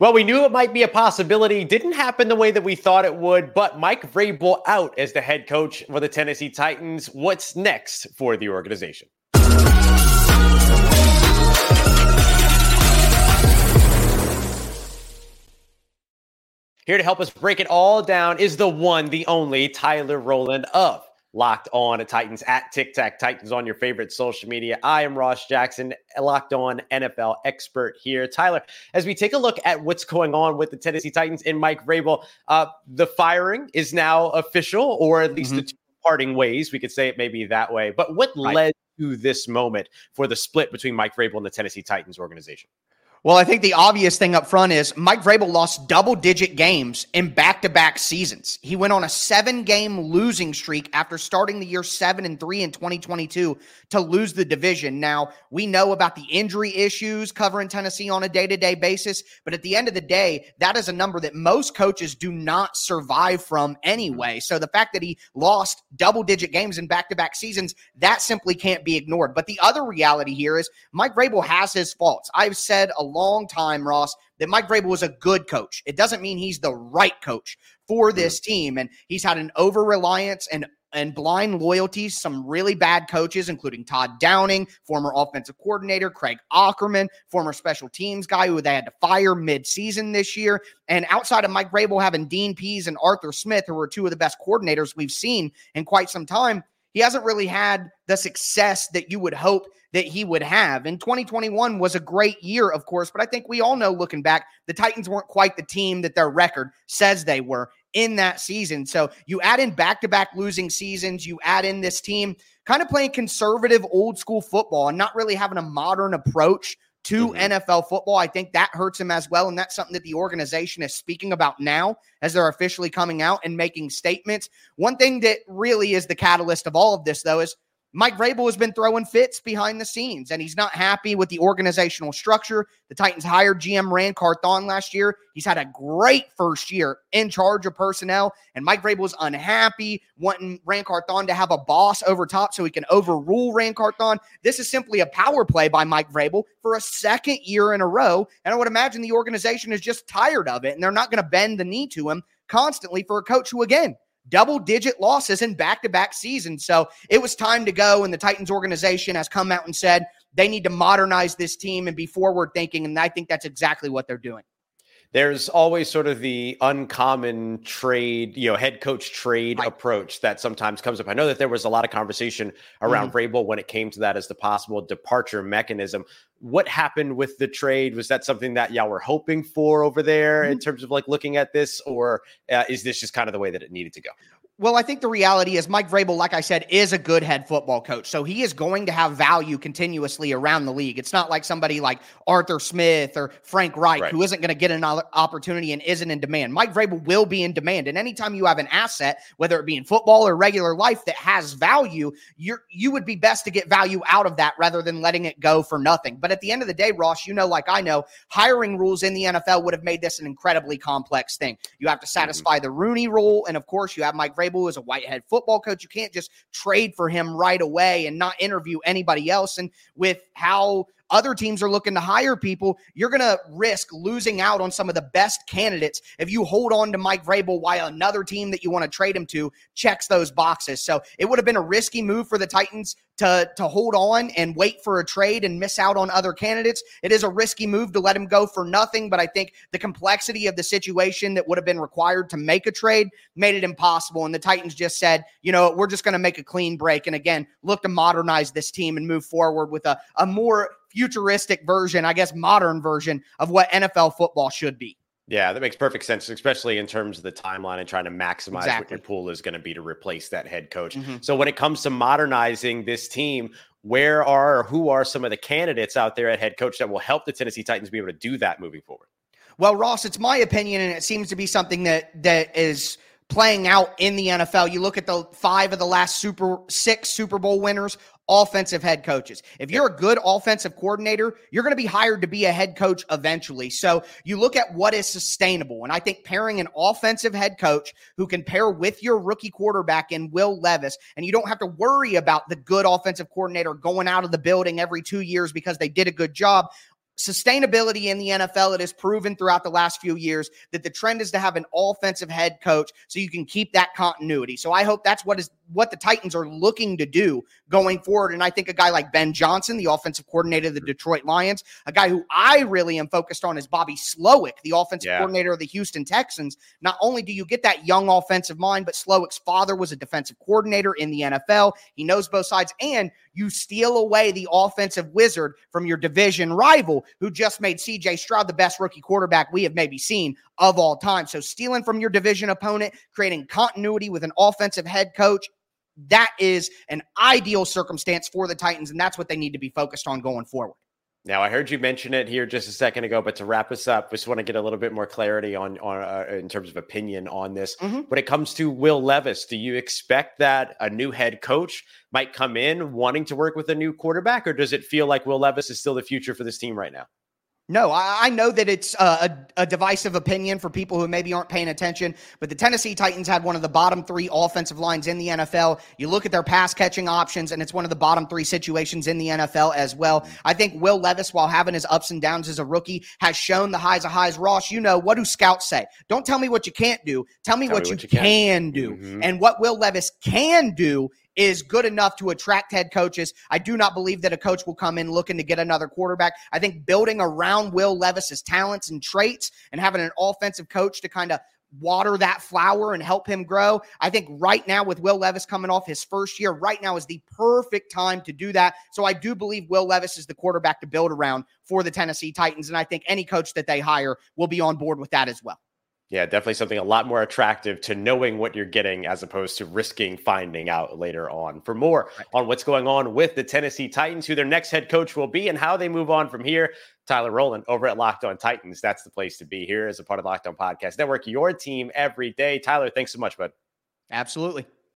Well, we knew it might be a possibility. Didn't happen the way that we thought it would, but Mike Vrabel out as the head coach for the Tennessee Titans. What's next for the organization? Here to help us break it all down is the one, the only Tyler Rowland of Locked On Titans at Tic Tac Titans on your favorite social media. I am Ross Jackson, Locked On NFL expert here. Tyler, as we take a look at what's going on with the Tennessee Titans and Mike Vrabel, uh, the firing is now official, or at least mm-hmm. the two parting ways. We could say it maybe that way. But what right. led to this moment for the split between Mike Vrabel and the Tennessee Titans organization? Well, I think the obvious thing up front is Mike Vrabel lost double digit games in back to back seasons. He went on a seven game losing streak after starting the year seven and three in 2022 to lose the division. Now, we know about the injury issues covering Tennessee on a day to day basis, but at the end of the day, that is a number that most coaches do not survive from anyway. So the fact that he lost double digit games in back to back seasons, that simply can't be ignored. But the other reality here is Mike Vrabel has his faults. I've said a long time, Ross, that Mike Vrabel was a good coach. It doesn't mean he's the right coach for mm-hmm. this team. And he's had an over reliance and and blind loyalty, some really bad coaches, including Todd Downing, former offensive coordinator, Craig Aukerman, former special teams guy who they had to fire mid-season this year. And outside of Mike Vrabel having Dean Pees and Arthur Smith, who were two of the best coordinators we've seen in quite some time, he hasn't really had the success that you would hope that he would have. And 2021 was a great year, of course, but I think we all know looking back, the Titans weren't quite the team that their record says they were in that season. So you add in back to back losing seasons, you add in this team kind of playing conservative old school football and not really having a modern approach to mm-hmm. NFL football. I think that hurts him as well. And that's something that the organization is speaking about now as they're officially coming out and making statements. One thing that really is the catalyst of all of this, though, is Mike Vrabel has been throwing fits behind the scenes, and he's not happy with the organizational structure. The Titans hired GM Ran Carthon last year. He's had a great first year in charge of personnel, and Mike Vrabel was unhappy, wanting Ran Carthon to have a boss over top so he can overrule Ran Carthon. This is simply a power play by Mike Vrabel for a second year in a row, and I would imagine the organization is just tired of it, and they're not going to bend the knee to him constantly for a coach who, again, double digit losses in back to back seasons. So it was time to go. And the Titans organization has come out and said they need to modernize this team and be forward thinking. And I think that's exactly what they're doing there's always sort of the uncommon trade, you know, head coach trade right. approach that sometimes comes up. I know that there was a lot of conversation around mm-hmm. Vrabel when it came to that as the possible departure mechanism. What happened with the trade? Was that something that y'all were hoping for over there mm-hmm. in terms of like looking at this, or uh, is this just kind of the way that it needed to go? Well, I think the reality is Mike Vrabel, like I said, is a good head football coach. So he is going to have value continuously around the league. It's not like somebody like Arthur Smith or Frank Reich, right. who isn't going to get an opportunity and isn't in demand. Mike Vrabel will be in demand. And anytime you have an asset, whether it be in football or regular life that has value, you're you would be best to get value out of that rather than letting it go for nothing. But at the end of the day, Ross, you know, like I know, hiring rules in the NFL would have made this an incredibly complex thing. You have to mm-hmm. satisfy mm-hmm. the Rooney rule. And of course, you have Mike Vrabel Vrabel is a whitehead football coach. You can't just trade for him right away and not interview anybody else. And with how other teams are looking to hire people, you're going to risk losing out on some of the best candidates if you hold on to Mike Vrabel while another team that you want to trade him to checks those boxes. So it would have been a risky move for the Titans to, to hold on and wait for a trade and miss out on other candidates. It is a risky move to let him go for nothing, but I think the complexity of the situation that would have been required to make a trade made it impossible. And the Titans just said, you know, we're just going to make a clean break. And again, look to modernize this team and move forward with a, a more futuristic version, I guess modern version of what NFL football should be. Yeah, that makes perfect sense, especially in terms of the timeline and trying to maximize exactly. what your pool is going to be to replace that head coach. Mm-hmm. So when it comes to modernizing this team, where are or who are some of the candidates out there at head coach that will help the Tennessee Titans be able to do that moving forward? Well, Ross, it's my opinion, and it seems to be something that that is playing out in the NFL. You look at the five of the last Super six Super Bowl winners, offensive head coaches. If you're a good offensive coordinator, you're going to be hired to be a head coach eventually. So you look at what is sustainable. And I think pairing an offensive head coach who can pair with your rookie quarterback in Will Levis, and you don't have to worry about the good offensive coordinator going out of the building every two years because they did a good job sustainability in the NFL, it has proven throughout the last few years that the trend is to have an offensive head coach so you can keep that continuity. So I hope that's what is what the Titans are looking to do going forward. And I think a guy like Ben Johnson, the offensive coordinator of the Detroit Lions, a guy who I really am focused on is Bobby Slowik, the offensive yeah. coordinator of the Houston Texans. Not only do you get that young offensive mind, but Slowik's father was a defensive coordinator in the NFL. He knows both sides, and you steal away the offensive wizard from your division rival, who just made CJ Stroud the best rookie quarterback we have maybe seen of all time. So, stealing from your division opponent, creating continuity with an offensive head coach, that is an ideal circumstance for the Titans, and that's what they need to be focused on going forward. Now, I heard you mention it here just a second ago, but to wrap us up, just want to get a little bit more clarity on, on uh, in terms of opinion on this. Mm-hmm. When it comes to Will Levis, do you expect that a new head coach might come in wanting to work with a new quarterback, or does it feel like Will Levis is still the future for this team right now? No, I, I, know that it's a, a, divisive opinion for people who maybe aren't paying attention, but the Tennessee Titans had one of the bottom three offensive lines in the NFL. You look at their pass catching options, and it's one of the bottom three situations in the NFL as well. I think Will Levis, while having his ups and downs as a rookie, has shown the highs of highs. Ross, you know, what do scouts say? Don't tell me what you can't do. Tell me, tell what, me what, you, can, can do. Mm-hmm. And what Will Levis can do is good enough to attract head coaches. I do not believe that a coach will come in looking to get another quarterback. I think building around Will Levis's talents and traits and having an offensive coach to kind of water that flower and help him grow. I think right now, with Will Levis coming off his first year, right now is the perfect time to do that. So I do believe Will Levis is the quarterback to build around for the Tennessee Titans. And I think any coach that they hire will be on board with that as well. Yeah, definitely something a lot more attractive to knowing what you're getting as opposed to risking finding out later on. For more on what's going on with the Tennessee Titans, who their next head coach will be, and how they move on from here, Tyler Rowland over at Locked On Titans. That's the place to be here as a part of Locked On Podcast Network, your team every day. Tyler, thanks so much, bud. Absolutely.